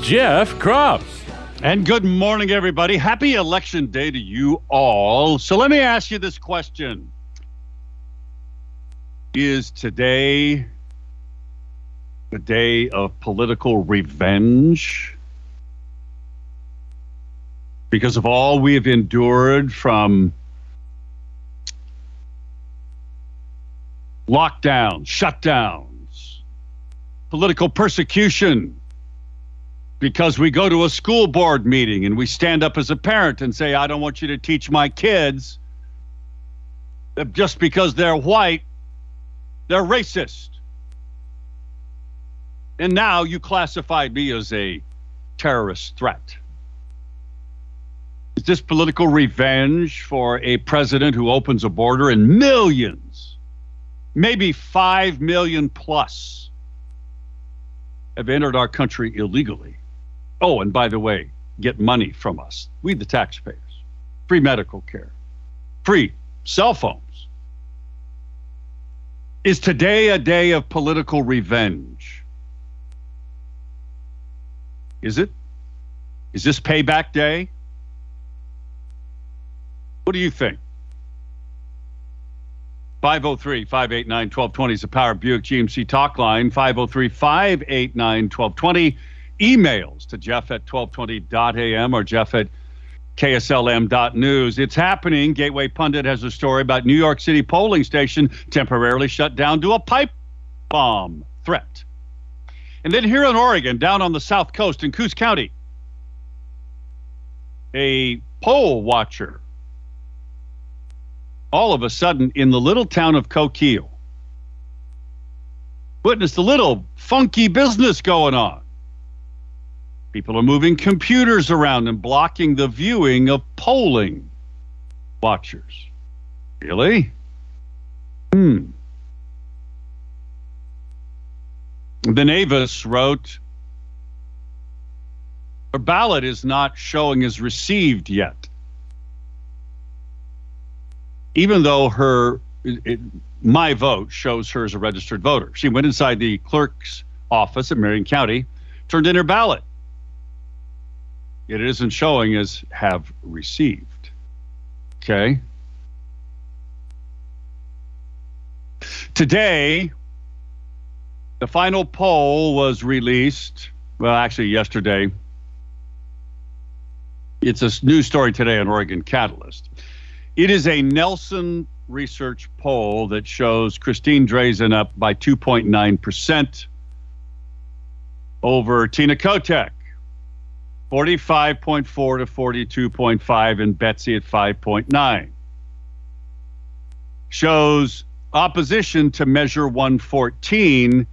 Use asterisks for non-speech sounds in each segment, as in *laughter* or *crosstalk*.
Jeff Kropp. And good morning, everybody. Happy election day to you all. So let me ask you this question Is today the day of political revenge? Because of all we have endured from lockdowns, shutdowns, political persecution, because we go to a school board meeting and we stand up as a parent and say, I don't want you to teach my kids uh, just because they're white, they're racist. And now you classified me as a terrorist threat. Is this political revenge for a president who opens a border and millions, maybe 5 million plus, have entered our country illegally? Oh, and by the way, get money from us. We, the taxpayers. Free medical care, free cell phones. Is today a day of political revenge? Is it? Is this payback day? What do you think? 503 589 1220 is the Power Buick GMC talk line. 503 589 1220 emails to jeff at 1220.am or jeff at kslm.news. It's happening. Gateway Pundit has a story about New York City polling station temporarily shut down to a pipe bomb threat. And then here in Oregon, down on the south coast in Coos County, a poll watcher all of a sudden in the little town of Coquille witnessed a little funky business going on. People are moving computers around and blocking the viewing of polling watchers. Really? Hmm. Then Avis wrote, her ballot is not showing as received yet. Even though her, it, my vote shows her as a registered voter. She went inside the clerk's office at Marion County, turned in her ballot. It isn't showing as have received. Okay. Today, the final poll was released. Well, actually, yesterday. It's a news story today on Oregon Catalyst. It is a Nelson Research poll that shows Christine Drazan up by 2.9% over Tina Kotek, 45.4 to 42.5, and Betsy at 5.9. Shows opposition to Measure 114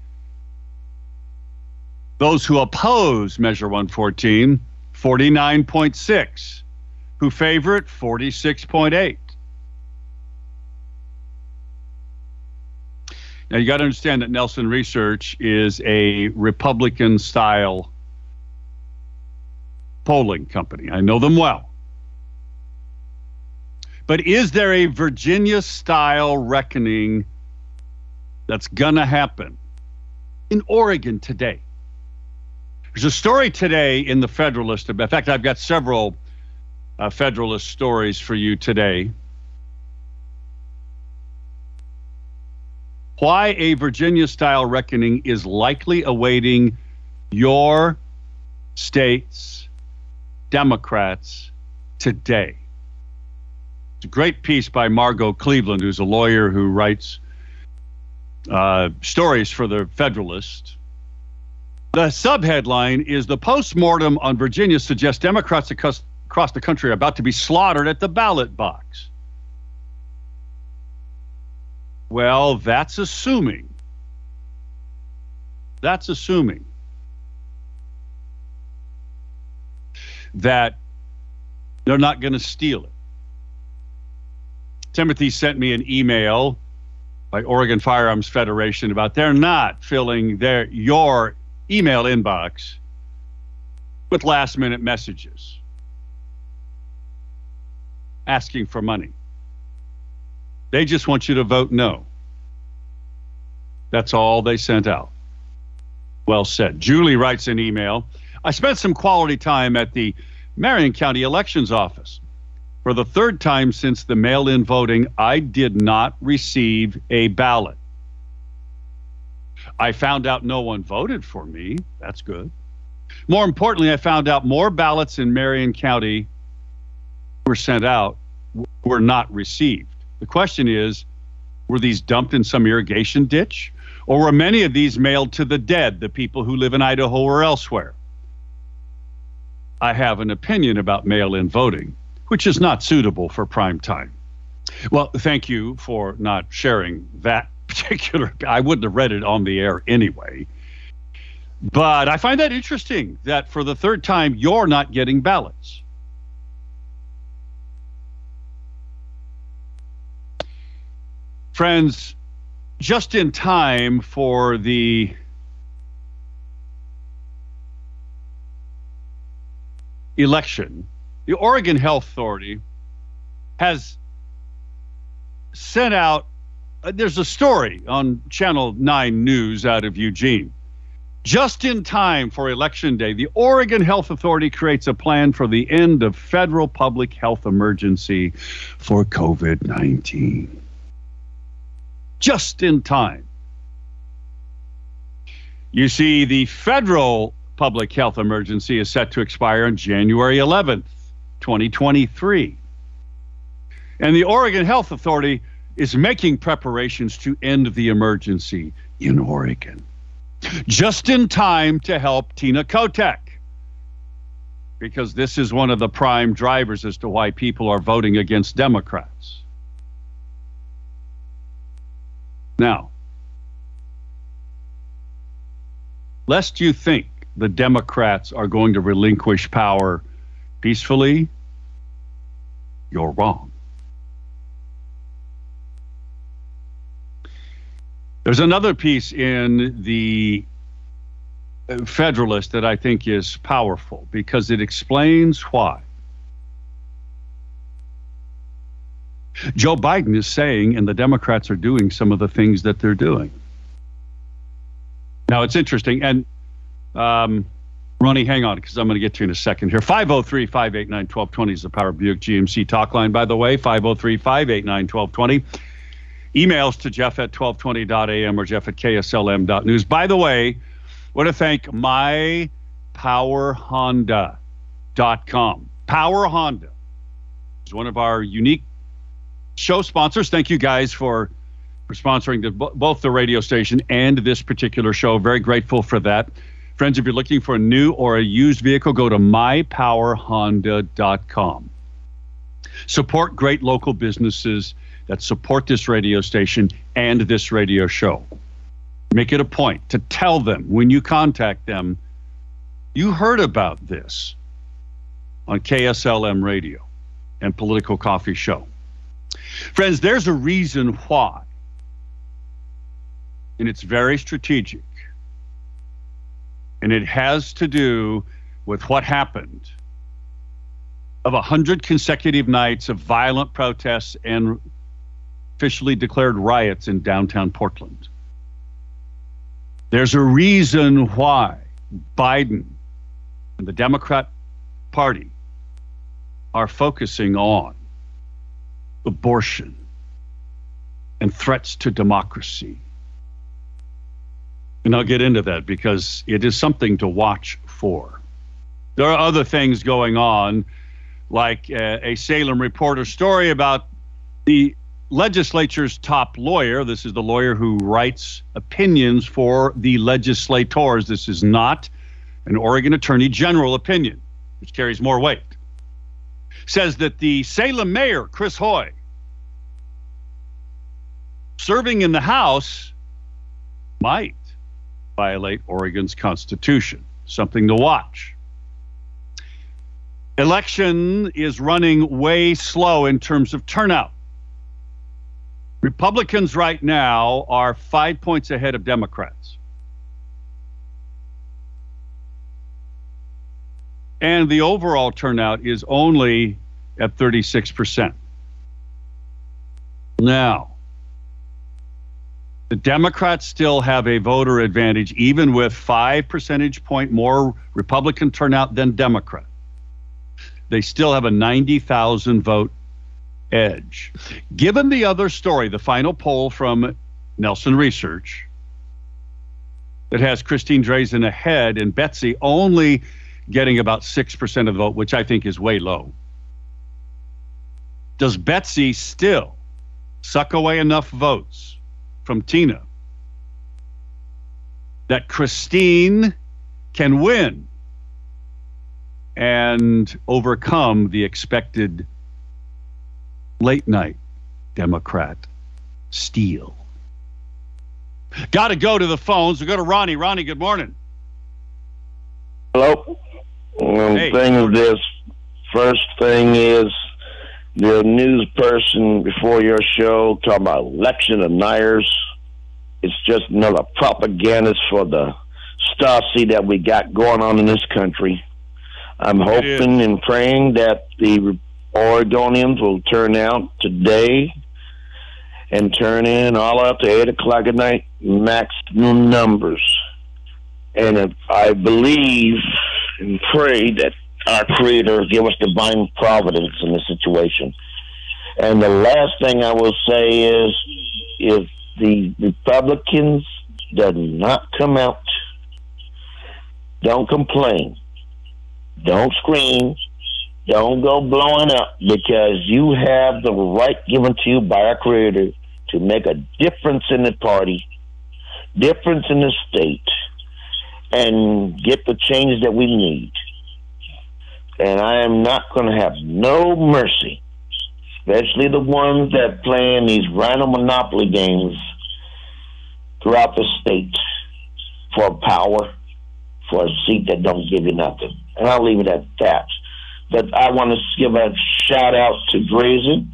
those who oppose Measure 114, 49.6. Who favor it, 46.8. Now, you got to understand that Nelson Research is a Republican style polling company. I know them well. But is there a Virginia style reckoning that's going to happen in Oregon today? There's a story today in the Federalist. In fact, I've got several uh, Federalist stories for you today. Why a Virginia style reckoning is likely awaiting your state's Democrats today. It's a great piece by Margot Cleveland, who's a lawyer who writes uh, stories for the Federalist. The subheadline is The postmortem on Virginia suggests Democrats across, across the country are about to be slaughtered at the ballot box. Well, that's assuming. That's assuming that they're not going to steal it. Timothy sent me an email by Oregon Firearms Federation about they're not filling their your email inbox with last minute messages asking for money. They just want you to vote no. That's all they sent out. Well said. Julie writes an email. I spent some quality time at the Marion County Elections Office. For the third time since the mail in voting, I did not receive a ballot. I found out no one voted for me. That's good. More importantly, I found out more ballots in Marion County were sent out, were not received. The question is were these dumped in some irrigation ditch? Or were many of these mailed to the dead, the people who live in Idaho or elsewhere? I have an opinion about mail in voting which is not suitable for prime time. Well, thank you for not sharing that *laughs* particular. I wouldn't have read it on the air anyway. But I find that interesting that for the third time, you're not getting ballots. Friends, just in time for the election, the Oregon Health Authority has sent out, uh, there's a story on Channel 9 News out of Eugene. Just in time for Election Day, the Oregon Health Authority creates a plan for the end of federal public health emergency for COVID 19. Just in time. You see, the federal public health emergency is set to expire on January 11th. 2023. And the Oregon Health Authority is making preparations to end the emergency in Oregon. Just in time to help Tina Kotek. Because this is one of the prime drivers as to why people are voting against Democrats. Now, lest you think the Democrats are going to relinquish power peacefully, you're wrong. There's another piece in the Federalist that I think is powerful because it explains why. Joe Biden is saying, and the Democrats are doing some of the things that they're doing. Now, it's interesting, and um, Ronnie, hang on, because I'm going to get to you in a second here. 503 589 1220 is the Power Buick GMC talk line, by the way. 503 589 1220. Emails to Jeff at 1220.am or Jeff at KSLM.news. By the way, want to thank mypowerhonda.com. Power Honda is one of our unique show sponsors. Thank you guys for, for sponsoring the, both the radio station and this particular show. Very grateful for that. Friends, if you're looking for a new or a used vehicle, go to mypowerhonda.com. Support great local businesses that support this radio station and this radio show. Make it a point to tell them when you contact them, you heard about this on KSLM radio and Political Coffee Show. Friends, there's a reason why, and it's very strategic and it has to do with what happened of 100 consecutive nights of violent protests and officially declared riots in downtown Portland. There's a reason why Biden and the Democrat Party are focusing on abortion and threats to democracy and I'll get into that because it is something to watch for. There are other things going on, like uh, a Salem Reporter story about the legislature's top lawyer. This is the lawyer who writes opinions for the legislators. This is not an Oregon Attorney General opinion, which carries more weight. Says that the Salem mayor, Chris Hoy, serving in the House, might violate Oregon's Constitution. Something to watch. Election is running way slow in terms of turnout. Republicans right now are five points ahead of Democrats. And the overall turnout is only at 36%. Now, the Democrats still have a voter advantage, even with five percentage point more Republican turnout than Democrat. They still have a 90,000 vote edge. Given the other story, the final poll from Nelson Research that has Christine Drazan ahead and Betsy only getting about 6% of the vote, which I think is way low. Does Betsy still suck away enough votes from Tina that Christine can win and overcome the expected late night Democrat steal? Got to go to the phones. We go to Ronnie. Ronnie, good morning. Hello. Hey. thing is this. First thing is the news person before your show talking about election of Nyers. It's just another propagandist for the Stasi that we got going on in this country. I'm hoping and praying that the Oregonians will turn out today and turn in all up to 8 o'clock at night, maximum numbers. And if I believe and pray that our Creator give us divine providence in this situation. And the last thing I will say is, if the Republicans does not come out, don't complain, don't scream, don't go blowing up because you have the right given to you by our Creator to make a difference in the party, difference in the state, and get the change that we need. And I am not going to have no mercy, especially the ones that playing these rhino monopoly games throughout the state for power, for a seat that don't give you nothing. And I'll leave it at that. But I want to give a shout out to Drazan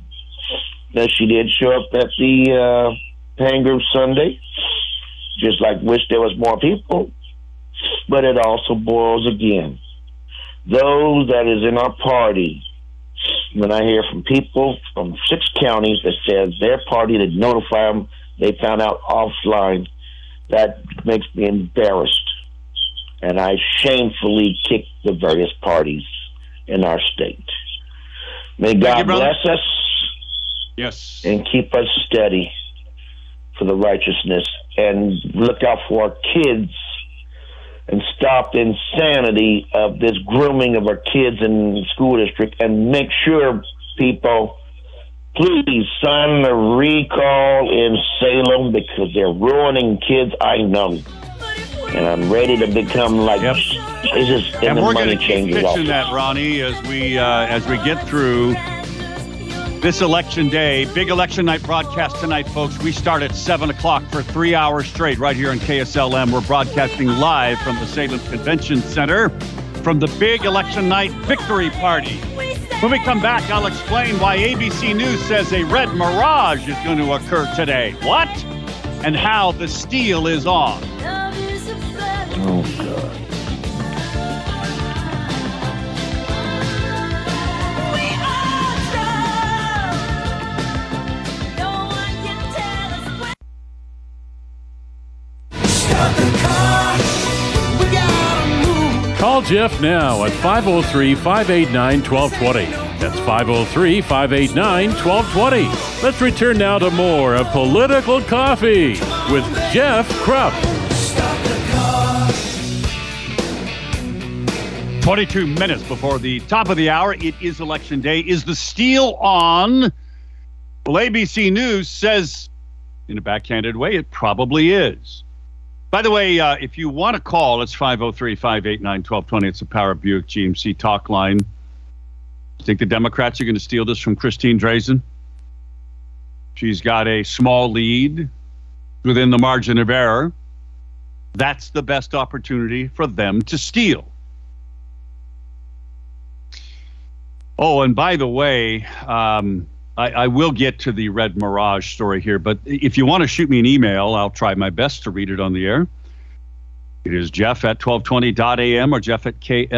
that she did show up at the uh, Pan Group Sunday. Just like wish there was more people but it also boils again. Those that is in our party, when I hear from people from six counties that says their party that notify them they found out offline, that makes me embarrassed. And I shamefully kick the various parties in our state. May God you, bless us Yes. and keep us steady for the righteousness and look out for our kids and stop the insanity of this grooming of our kids in the school district and make sure people please sign the recall in Salem because they're ruining kids I know. And I'm ready to become like Yep. Jesus in and the we're going money pitching that, Ronnie, as we uh, as we get through this election day. Big election night broadcast tonight, folks. We start at seven o'clock for three hours straight, right here on KSLM. We're broadcasting live from the Salem Convention Center from the big election night victory party. When we come back, I'll explain why ABC News says a red mirage is going to occur today. What? And how the steal is on. Oh, God. Jeff now at 503 589 1220. That's 503 589 1220. Let's return now to more of Political Coffee with Jeff Kropp. Stop the car. 22 minutes before the top of the hour. It is election day. Is the steal on? Well, ABC News says, in a backhanded way, it probably is. By the way, uh, if you want to call, it's 503 589 1220. It's the Power Buick GMC talk line. Think the Democrats are going to steal this from Christine Drazan? She's got a small lead within the margin of error. That's the best opportunity for them to steal. Oh, and by the way, um, I, I will get to the Red Mirage story here, but if you want to shoot me an email, I'll try my best to read it on the air. It is Jeff at 1220.am or Jeff at KSLM.news.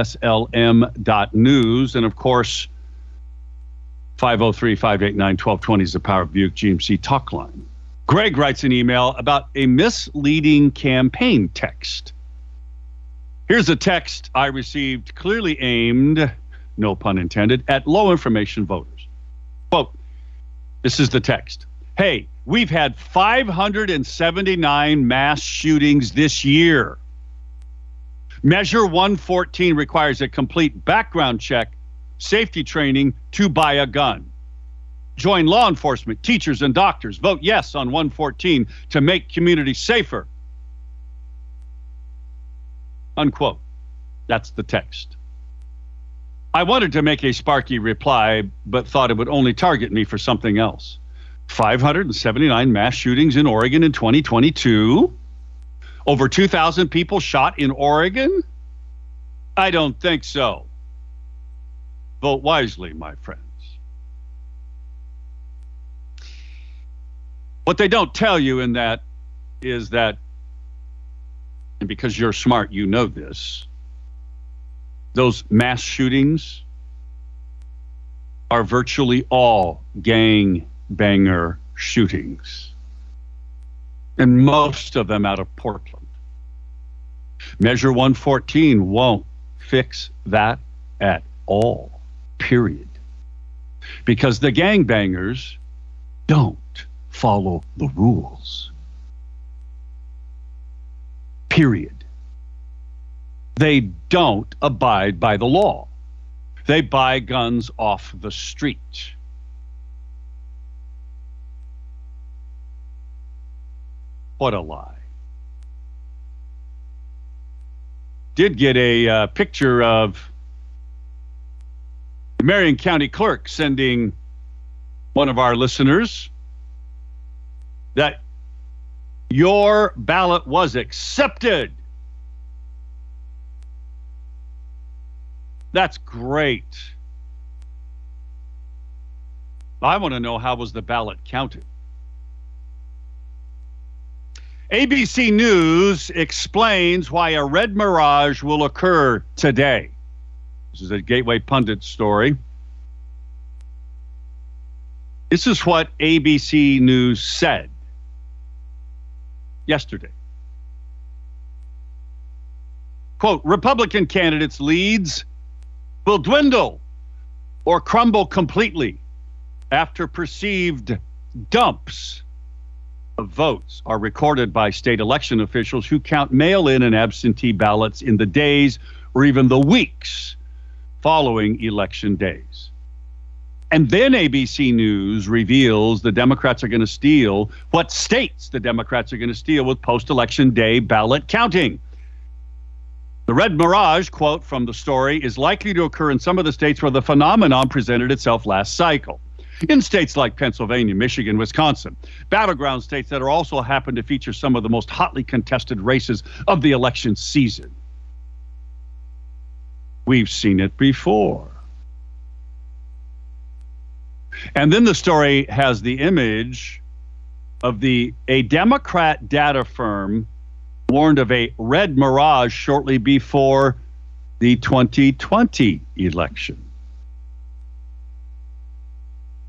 And of course, 503 589 1220 is the Power Buick GMC talk line. Greg writes an email about a misleading campaign text. Here's a text I received clearly aimed, no pun intended, at low information voters. This is the text. Hey, we've had 579 mass shootings this year. Measure 114 requires a complete background check, safety training to buy a gun. Join law enforcement, teachers, and doctors. Vote yes on 114 to make communities safer. Unquote. That's the text. I wanted to make a sparky reply, but thought it would only target me for something else. 579 mass shootings in Oregon in 2022. Over 2,000 people shot in Oregon? I don't think so. Vote wisely, my friends. What they don't tell you in that is that, and because you're smart, you know this, those mass shootings are virtually all gang banger shootings, and most of them out of Portland. Measure 114 won't fix that at all, period. Because the gang bangers don't follow the rules. Period. They don't abide by the law. They buy guns off the street. What a lie. Did get a uh, picture of Marion County clerk sending one of our listeners that your ballot was accepted. That's great. I want to know how was the ballot counted? ABC News explains why a red mirage will occur today. This is a Gateway Pundit story. This is what ABC News said yesterday. Quote Republican candidates' leads will dwindle or crumble completely after perceived dumps of votes are recorded by state election officials who count mail in and absentee ballots in the days or even the weeks following election days. And then ABC News reveals the Democrats are going to steal what states the Democrats are going to steal with post election day ballot counting. The Red Mirage quote from the story is likely to occur in some of the states where the phenomenon presented itself last cycle. In states like Pennsylvania, Michigan, Wisconsin, battleground states that are also happen to feature some of the most hotly contested races of the election season. We've seen it before. And then the story has the image of the a Democrat data firm warned of a red mirage shortly before the 2020 election.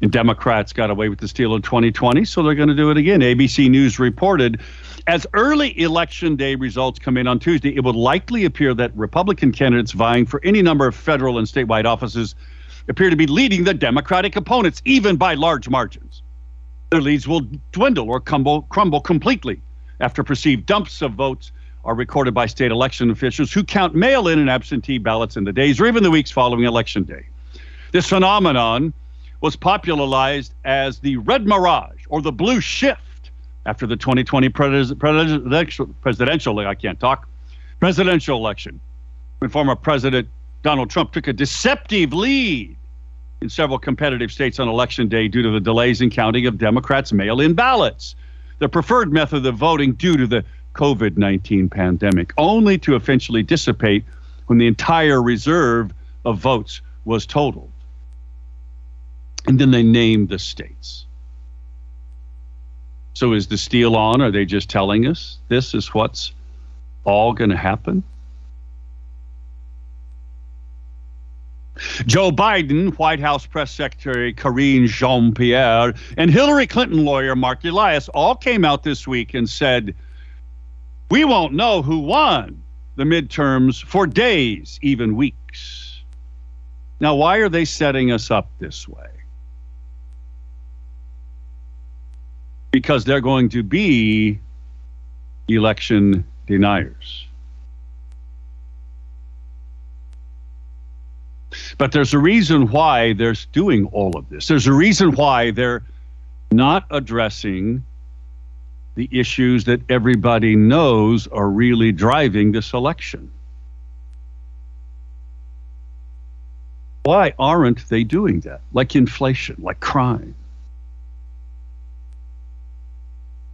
And Democrats got away with the steal in 2020, so they're going to do it again. ABC News reported as early election day results come in on Tuesday, it would likely appear that Republican candidates vying for any number of federal and statewide offices appear to be leading the Democratic opponents, even by large margins. Their leads will dwindle or crumble, crumble completely after perceived dumps of votes are recorded by state election officials who count mail in and absentee ballots in the days or even the weeks following election day. This phenomenon was popularized as the red mirage or the blue shift after the 2020 pres- presidential, presidential, I can't talk, presidential election, when former President Donald Trump took a deceptive lead in several competitive states on election day due to the delays in counting of Democrats' mail in ballots, the preferred method of voting due to the COVID 19 pandemic, only to eventually dissipate when the entire reserve of votes was totaled. And then they name the states. So is the steal on? Are they just telling us this is what's all going to happen? Joe Biden, White House Press Secretary Karine Jean Pierre, and Hillary Clinton lawyer Marc Elias all came out this week and said, We won't know who won the midterms for days, even weeks. Now, why are they setting us up this way? Because they're going to be election deniers. But there's a reason why they're doing all of this. There's a reason why they're not addressing the issues that everybody knows are really driving this election. Why aren't they doing that? Like inflation, like crime.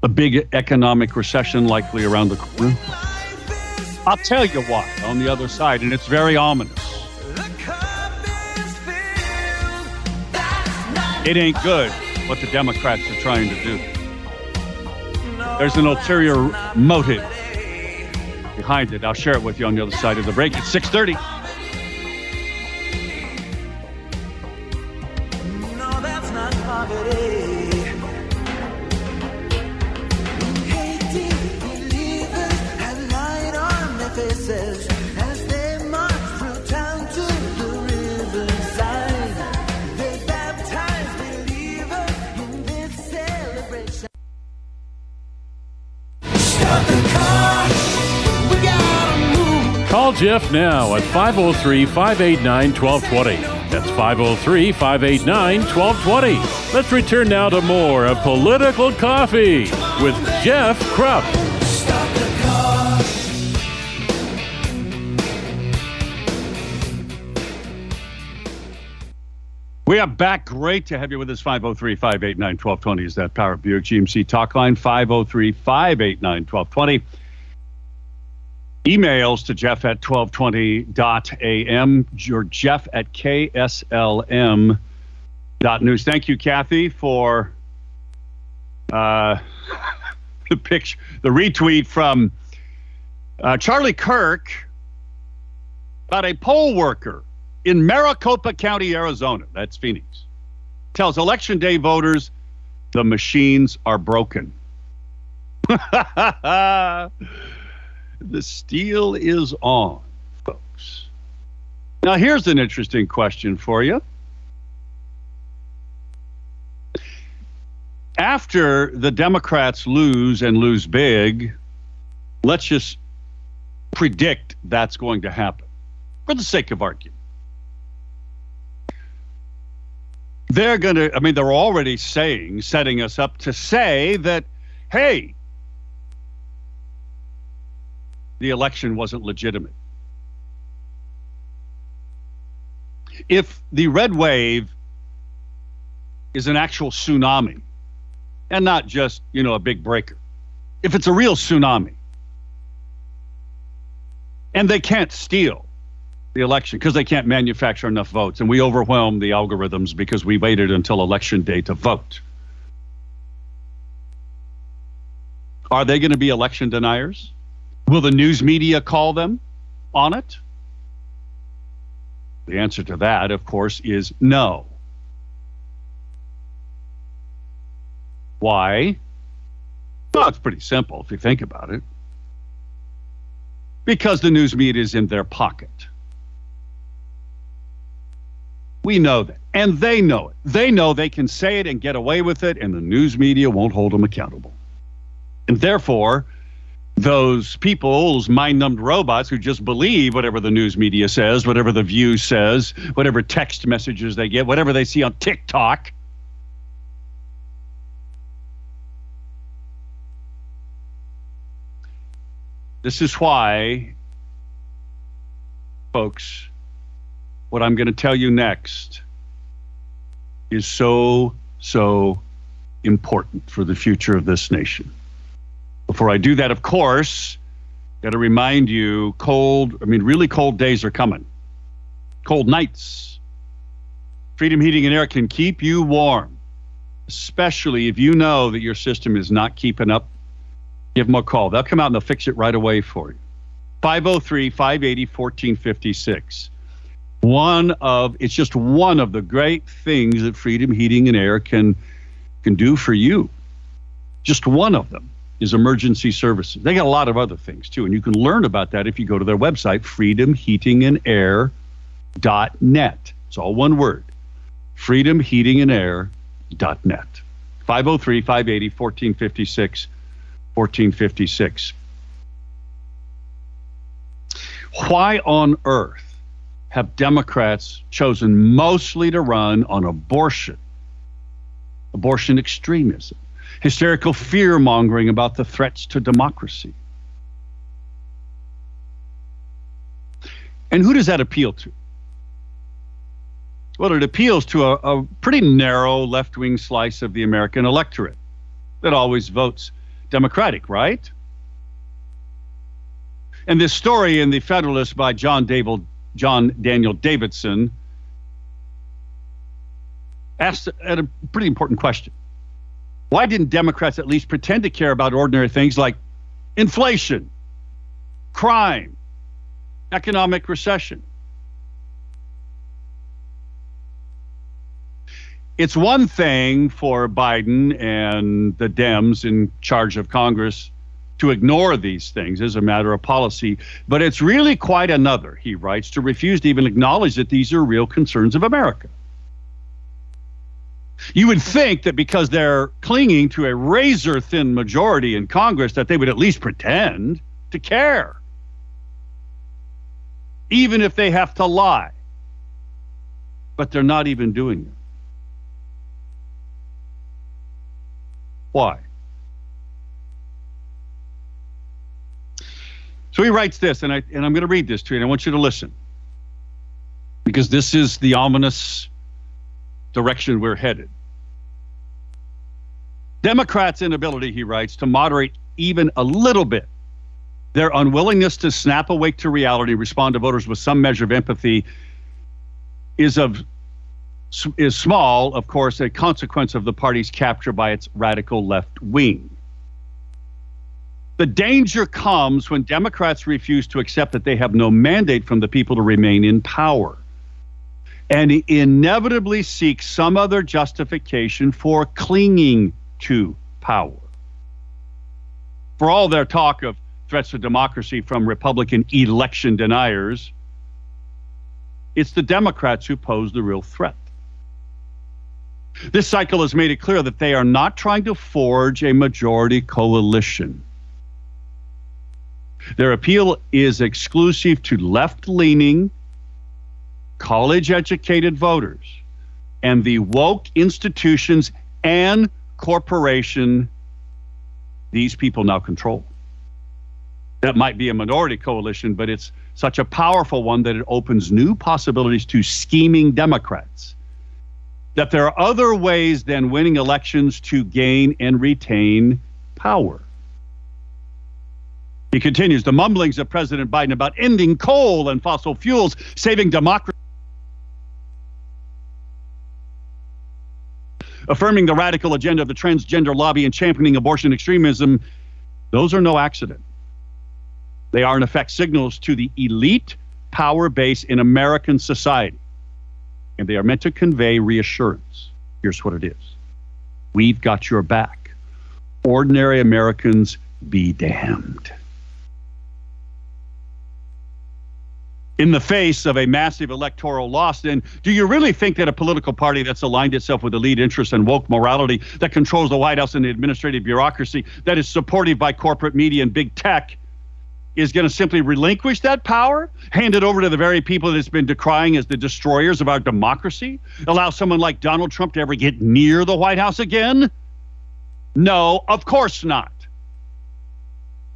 A big economic recession likely around the corner. I'll tell you why on the other side, and it's very ominous. It ain't good what the Democrats are trying to do. There's an ulterior motive behind it. I'll share it with you on the other side of the break. It's 6:30. Call Jeff now at 503 589 1220. That's 503 589 1220. Let's return now to more of Political Coffee with Jeff Kropp. We are back. Great to have you with us. 503 589 1220 is that Power Buick GMC talk line. 503 589 1220. Emails to Jeff at 1220.am. or Jeff at KSLM.news. Thank you, Kathy, for uh, *laughs* the picture, the retweet from uh, Charlie Kirk about a poll worker in Maricopa County, Arizona. That's Phoenix. Tells election day voters the machines are broken. *laughs* the steal is on, folks. Now, here's an interesting question for you. After the Democrats lose and lose big, let's just predict that's going to happen for the sake of argument. they're going to, I mean, they're already saying, setting us up to say that, hey, the election wasn't legitimate. If the red wave is an actual tsunami and not just, you know, a big breaker, if it's a real tsunami and they can't steal, the election because they can't manufacture enough votes. And we overwhelm the algorithms because we waited until election day to vote. Are they going to be election deniers? Will the news media call them on it? The answer to that, of course, is no. Why? Well, it's pretty simple if you think about it. Because the news media is in their pocket. We know that. And they know it. They know they can say it and get away with it, and the news media won't hold them accountable. And therefore, those people, those mind numbed robots who just believe whatever the news media says, whatever the view says, whatever text messages they get, whatever they see on TikTok. This is why, folks, what I'm going to tell you next is so, so important for the future of this nation. Before I do that, of course, got to remind you cold, I mean, really cold days are coming, cold nights. Freedom Heating and Air can keep you warm, especially if you know that your system is not keeping up. Give them a call. They'll come out and they'll fix it right away for you. 503 580 1456. One of, it's just one of the great things that Freedom Heating and Air can, can do for you. Just one of them is emergency services. They got a lot of other things too, and you can learn about that if you go to their website, freedomheatingandair.net. It's all one word freedomheatingandair.net. 503 580 1456. 1456. Why on earth have Democrats chosen mostly to run on abortion, abortion extremism, hysterical fear mongering about the threats to democracy? And who does that appeal to? Well, it appeals to a, a pretty narrow left wing slice of the American electorate that always votes Democratic, right? And this story in the Federalist by John, John Daniel Davidson asked a pretty important question. Why didn't Democrats at least pretend to care about ordinary things like inflation, crime, economic recession? it's one thing for Biden and the Dems in charge of Congress to ignore these things as a matter of policy, but it's really quite another, he writes, to refuse to even acknowledge that these are real concerns of America. You would think that because they're clinging to a razor thin majority in Congress, that they would at least pretend to care, even if they have to lie. But they're not even doing it. Why? So he writes this, and I and I'm going to read this to you, and I want you to listen. Because this is the ominous direction we're headed. Democrats' inability, he writes, to moderate even a little bit their unwillingness to snap awake to reality, respond to voters with some measure of empathy, is of is small, of course, a consequence of the party's capture by its radical left wing. The danger comes when Democrats refuse to accept that they have no mandate from the people to remain in power and inevitably seek some other justification for clinging to power. For all their talk of threats to democracy from Republican election deniers, it's the Democrats who pose the real threat. This cycle has made it clear that they are not trying to forge a majority coalition. Their appeal is exclusive to left leaning, college educated voters and the woke institutions and corporation these people now control. That might be a minority coalition, but it's such a powerful one that it opens new possibilities to scheming Democrats that there are other ways than winning elections to gain and retain power. He continues the mumblings of President Biden about ending coal and fossil fuels, saving democracy. Affirming the radical agenda of the transgender lobby and championing abortion extremism, those are no accident. They are, in effect, signals to the elite power base in American society and they are meant to convey reassurance. Here's what it is We've got your back. Ordinary Americans be damned. In the face of a massive electoral loss, then do you really think that a political party that's aligned itself with elite interests and woke morality, that controls the White House and the administrative bureaucracy, that is supported by corporate media and big tech, is going to simply relinquish that power, hand it over to the very people that it's been decrying as the destroyers of our democracy, allow someone like Donald Trump to ever get near the White House again? No, of course not.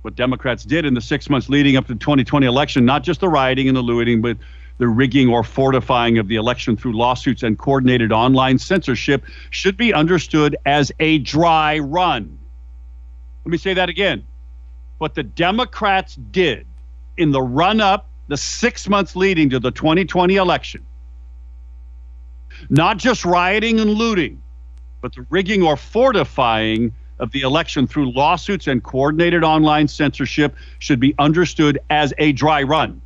What Democrats did in the six months leading up to the 2020 election, not just the rioting and the looting, but the rigging or fortifying of the election through lawsuits and coordinated online censorship, should be understood as a dry run. Let me say that again what the Democrats did in the run up, the six months leading to the 2020 election, Not just rioting and looting, but the rigging or fortifying of the election through lawsuits and coordinated online censorship should be understood as a dry run.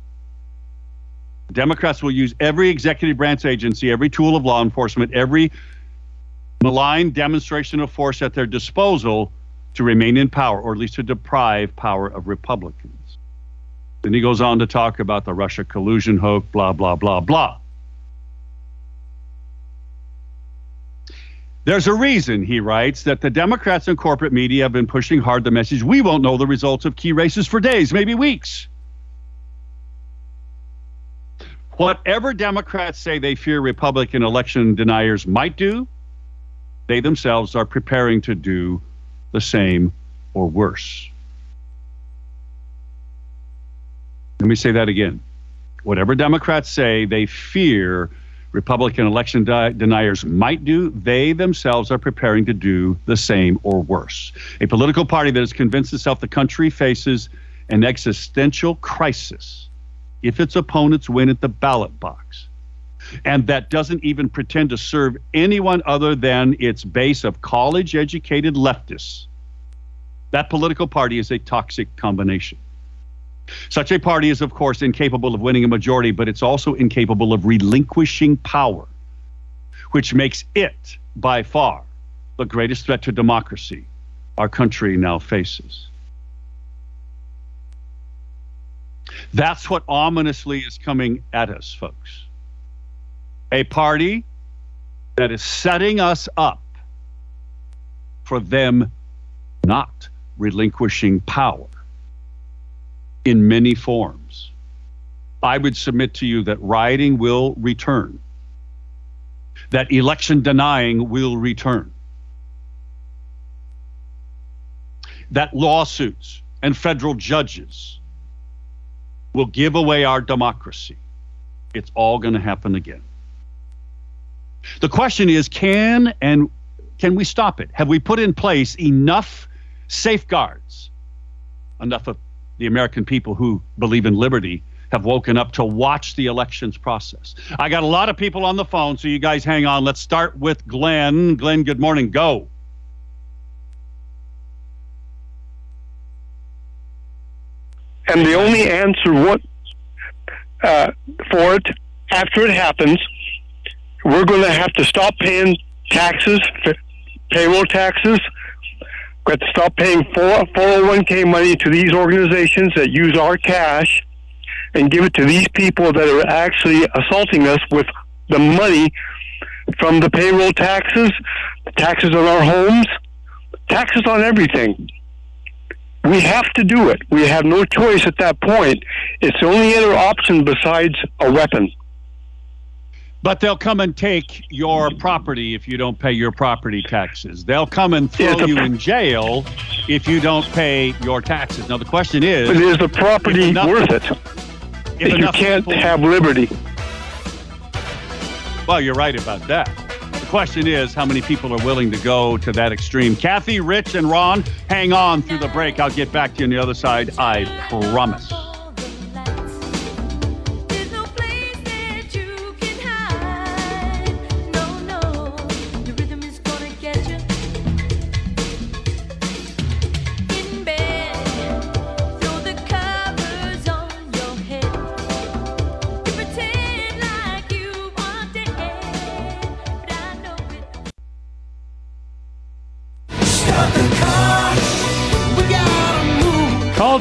Democrats will use every executive branch agency, every tool of law enforcement, every malign demonstration of force at their disposal to remain in power, or at least to deprive power of Republicans. Then he goes on to talk about the Russia collusion hoax, blah, blah, blah, blah. There's a reason, he writes, that the Democrats and corporate media have been pushing hard the message we won't know the results of key races for days, maybe weeks. Whatever Democrats say they fear Republican election deniers might do, they themselves are preparing to do the same or worse. Let me say that again. Whatever Democrats say they fear Republican election di- deniers might do, they themselves are preparing to do the same or worse. A political party that has convinced itself the country faces an existential crisis if its opponents win at the ballot box, and that doesn't even pretend to serve anyone other than its base of college educated leftists. That political party is a toxic combination. Such a party is, of course, incapable of winning a majority, but it's also incapable of relinquishing power, which makes it, by far, the greatest threat to democracy our country now faces. That's what ominously is coming at us, folks. A party that is setting us up for them not relinquishing power in many forms. I would submit to you that rioting will return, that election denying will return, that lawsuits and federal judges will give away our democracy. It's all going to happen again. The question is can and can we stop it? Have we put in place enough safeguards, enough of the American people who believe in liberty have woken up to watch the elections process. I got a lot of people on the phone, so you guys hang on. Let's start with Glenn. Glenn, good morning. Go. and the only answer what uh, for it after it happens, we're going to have to stop paying taxes, payroll taxes. We have to stop paying 401k money to these organizations that use our cash and give it to these people that are actually assaulting us with the money from the payroll taxes, taxes on our homes, taxes on everything. We have to do it. We have no choice at that point. It's the only other option besides a weapon. But they'll come and take your property if you don't pay your property taxes. They'll come and throw a- you in jail if you don't pay your taxes. Now the question is, But is the property enough- worth it? If you can't people- have liberty. Well, you're right about that. The question is, how many people are willing to go to that extreme? Kathy, Rich, and Ron, hang on through the break. I'll get back to you on the other side. I promise.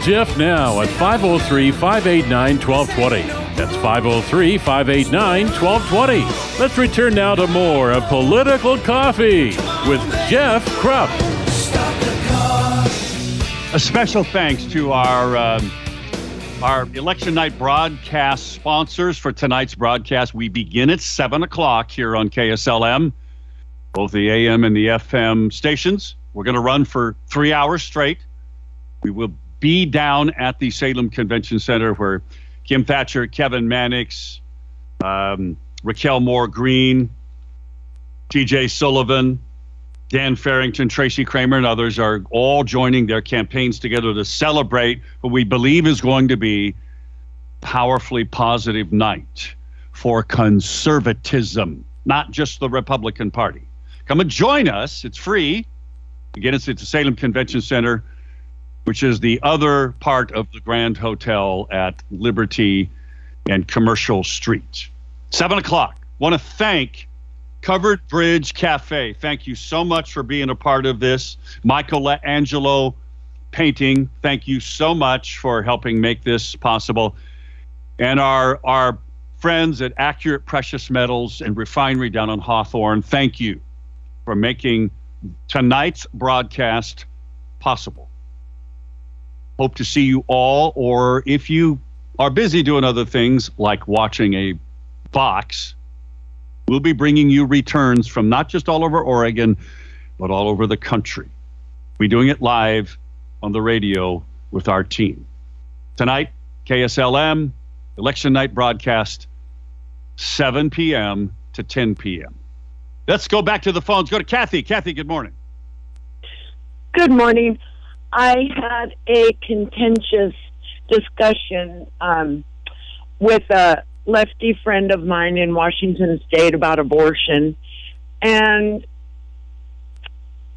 Jeff now at 503 589 1220. That's 503 589 1220. Let's return now to more of Political Coffee with Jeff Kropp. A special thanks to our um, our election night broadcast sponsors for tonight's broadcast. We begin at seven o'clock here on KSLM, both the AM and the FM stations. We're going to run for three hours straight. We will be down at the Salem Convention Center where Kim Thatcher, Kevin Mannix, um, Raquel Moore Green, TJ Sullivan, Dan Farrington, Tracy Cramer, and others are all joining their campaigns together to celebrate what we believe is going to be powerfully positive night for conservatism, not just the Republican Party. Come and join us. It's free. Again, it's at the Salem Convention Center, which is the other part of the Grand Hotel at Liberty and Commercial Street. Seven o'clock. Want to thank Covered Bridge Cafe. Thank you so much for being a part of this. Michael Angelo Painting, thank you so much for helping make this possible. And our our friends at Accurate Precious Metals and Refinery down on Hawthorne, thank you for making tonight's broadcast possible. Hope to see you all, or if you are busy doing other things like watching a box, we'll be bringing you returns from not just all over Oregon, but all over the country. We're doing it live on the radio with our team. Tonight, KSLM, election night broadcast, 7 p.m. to 10 p.m. Let's go back to the phones. Go to Kathy. Kathy, good morning. Good morning. I had a contentious discussion um, with a lefty friend of mine in Washington State about abortion, and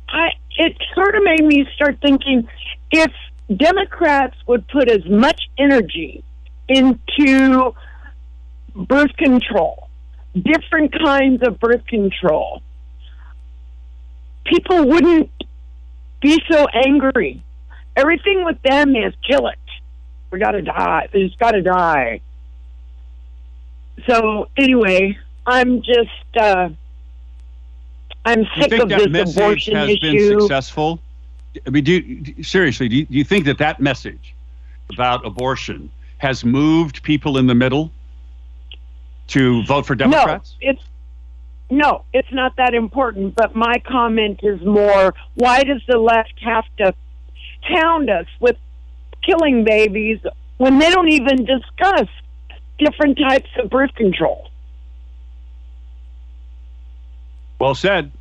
I it sort of made me start thinking if Democrats would put as much energy into birth control, different kinds of birth control, people wouldn't be so angry. Everything with them is kill it. We gotta die. It's gotta die. So anyway, I'm just uh I'm sick think of that this message abortion has been issue. successful? I mean, do you, seriously, do you, do you think that that message about abortion has moved people in the middle to vote for Democrats? No, it's no, it's not that important. But my comment is more: Why does the left have to hound us with killing babies when they don't even discuss different types of birth control? Well said.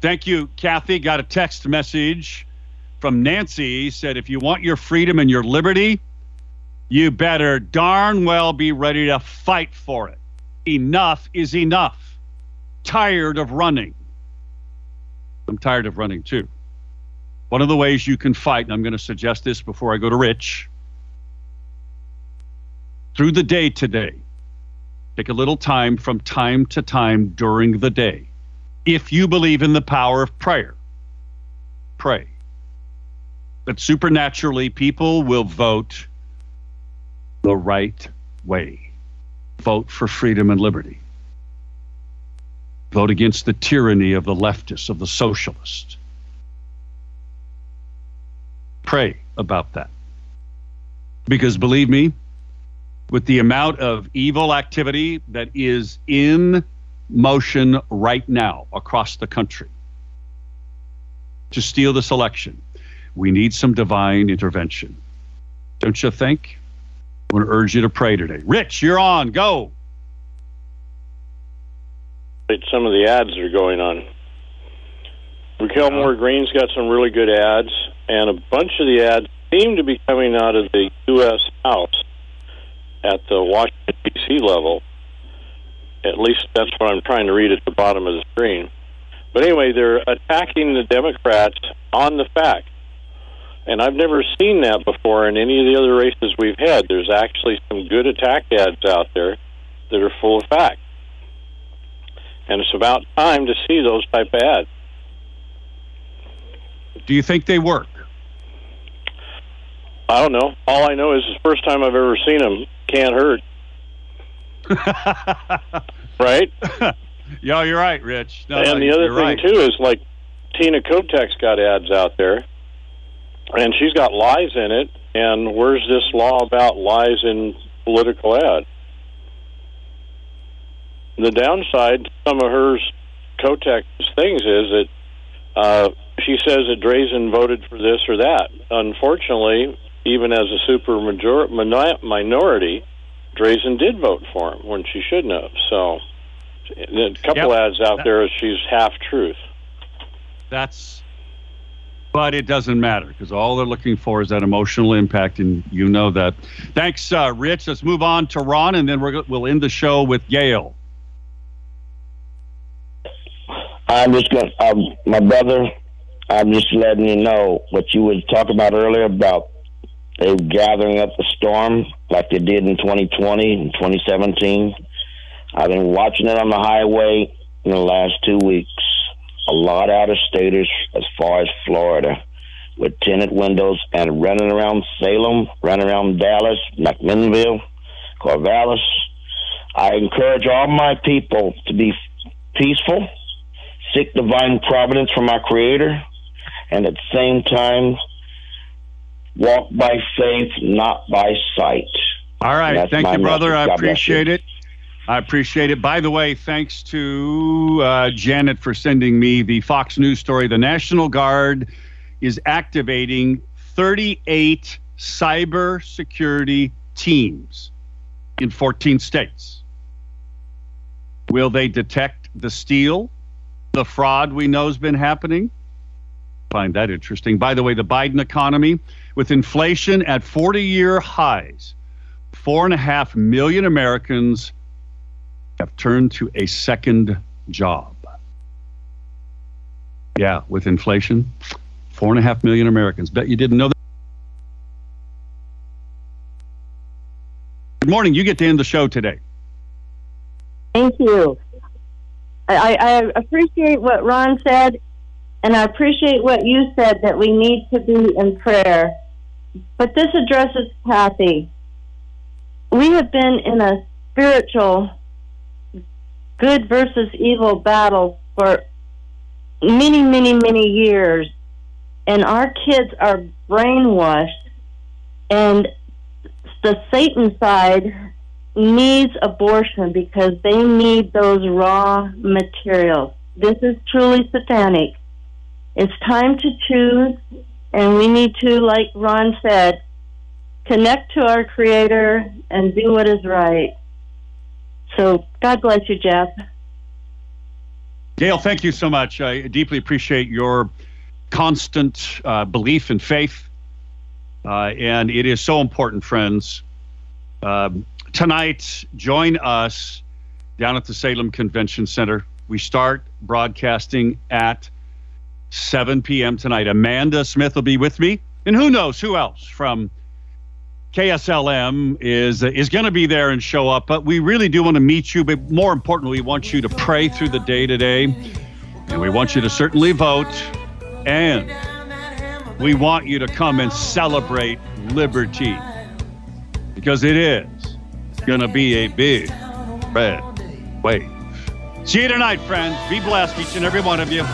Thank you, Kathy. Got a text message from Nancy. Said, if you want your freedom and your liberty, you better darn well be ready to fight for it. Enough is enough. Tired of running. I'm tired of running too. One of the ways you can fight, and I'm going to suggest this before I go to Rich, through the day today, take a little time from time to time during the day if you believe in the power of prayer, pray. That supernaturally people will vote the right way. Vote for freedom and liberty. Vote against the tyranny of the leftists, of the socialists. Pray about that. Because believe me, with the amount of evil activity that is in motion right now across the country to steal this election. We need some divine intervention. Don't you think? I want to urge you to pray today. Rich, you're on. Go. Some of the ads that are going on. Raquel Moore Green's got some really good ads, and a bunch of the ads seem to be coming out of the U.S. House at the Washington, D.C. level. At least that's what I'm trying to read at the bottom of the screen. But anyway, they're attacking the Democrats on the fact. And I've never seen that before in any of the other races we've had. There's actually some good attack ads out there that are full of fact. And it's about time to see those type of ads. Do you think they work? I don't know. All I know is it's the first time I've ever seen them. Can't hurt, *laughs* right? *laughs* yeah, you're right, Rich. No, no, and the other thing right. too is like Tina Kotek's got ads out there, and she's got lies in it. And where's this law about lies in political ad? The downside to some of her Kotek's things is that uh, she says that Drazan voted for this or that. Unfortunately, even as a super major- minority, Drazan did vote for him when she shouldn't have. So, a couple Yep. ads out there, she's half truth. That's, but it doesn't matter because all they're looking for is that emotional impact, and you know that. Thanks, uh, Rich. Let's move on to Ron, and then we're, we'll end the show with Gail. I'm just going. to Um, my brother, I'm just letting you know what you were talking about earlier about they gathering up the storm like they did in 2020 and 2017. I've been watching it on the highway in the last two weeks. A lot out of staters as far as Florida with tinted windows and running around Salem, running around Dallas, McMinnville, Corvallis. I encourage all my people to be peaceful, seek divine providence from our Creator, and at the same time, walk by faith, not by sight. All right. Thank you, brother. message. I appreciate it. I appreciate it. By the way, thanks to uh, Janet for sending me the Fox News story. The National Guard is activating 38 cybersecurity teams in 14 states. Will they detect the steal, the fraud we know has been happening? Find that interesting. By the way, the Biden economy, with inflation at 40 year highs, four and a half million Americans have turned to a second job. Yeah, with inflation, four and a half million Americans. Bet you didn't know that. Good morning. You get to end the show today. Thank you. I, I appreciate what Ron said, and I appreciate what you said that we need to be in prayer. But this addresses Kathy. We have been in a spiritual good versus evil battle for many, many, many years, and our kids are brainwashed, and the Satan side needs abortion because they need those raw materials. This is truly satanic. It's time to choose, and we need to, like Ron said, connect to our Creator and do what is right. So, God bless you, Jeff. Gail, thank you so much. I deeply appreciate your constant uh, belief and faith. Uh, and it is so important, friends. Um, tonight, join us down at the Salem Convention Center. We start broadcasting at 7 p.m. tonight. Amanda Smith will be with me, and who knows who else from KSLM is is going to be there and show up. But we really do want to meet you. But more importantly, we want you to pray through the day today, and we want you to certainly vote, and we want you to come and celebrate liberty because it is to be a big red wave. See you tonight, friends. Be blessed, each and every one of you.